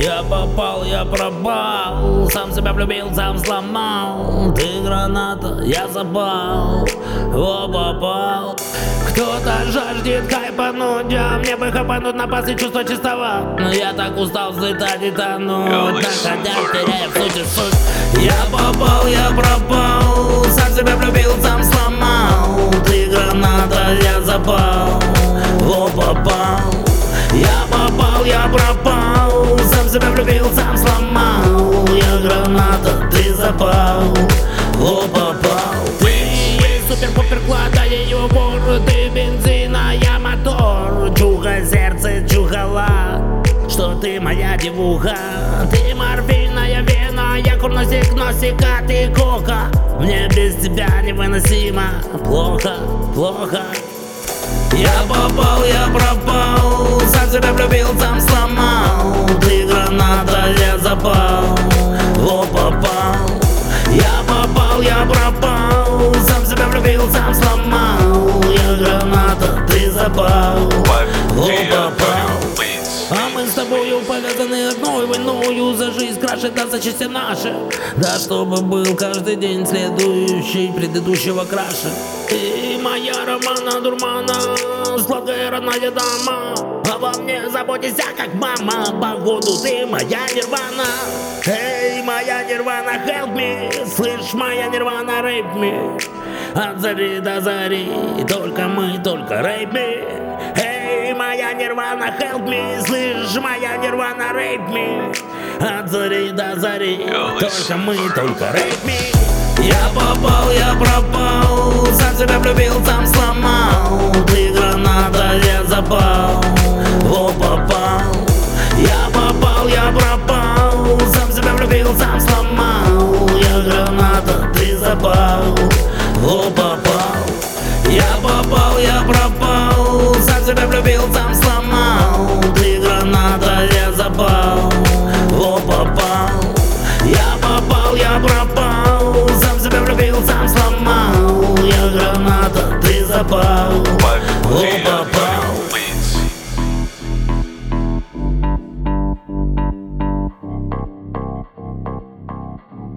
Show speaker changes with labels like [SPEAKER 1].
[SPEAKER 1] Я попал, я пропал Сам себя влюбил, сам сломал Ты граната, я запал О, попал кто-то жаждет кайпануть, а мне бы хапануть на пасы чувства чистого. Но я так устал взлетать и тонуть Находя, теряя в сути суть Я попал, я пропал сердце, чухала Что ты моя девуха Ты морфийная вена Я курносик, носика, ты кока. Мне без тебя невыносимо Плохо, плохо. Я попал, я пропал Сам себя влюбил, сам сломал Ты граната, я запал О, попал Я попал, я пропал Сам себя влюбил, сам сломал Я граната, ты запал О, попал а мы с тобою повязаны одной войною За жизнь краше, да за честь наши Да чтобы был каждый день следующий Предыдущего краше. Ты моя романа дурмана Сладкая родная дама. Обо мне заботишься как мама Погоду ты моя нирвана. Эй, моя нирвана, help me Слышь, моя нирвана, rape me. От зари до зари Только мы, только rape me моя нирвана, help me Слышь, моя нирвана, rape me. От зари до зари Только мы, только rape me. Я попал, я пропал Сам себя влюбил, сам сломал. Ты граната, я запал О, попал. Я попал, я пропал Сам себя влюбил, сам сломал себя влюбил,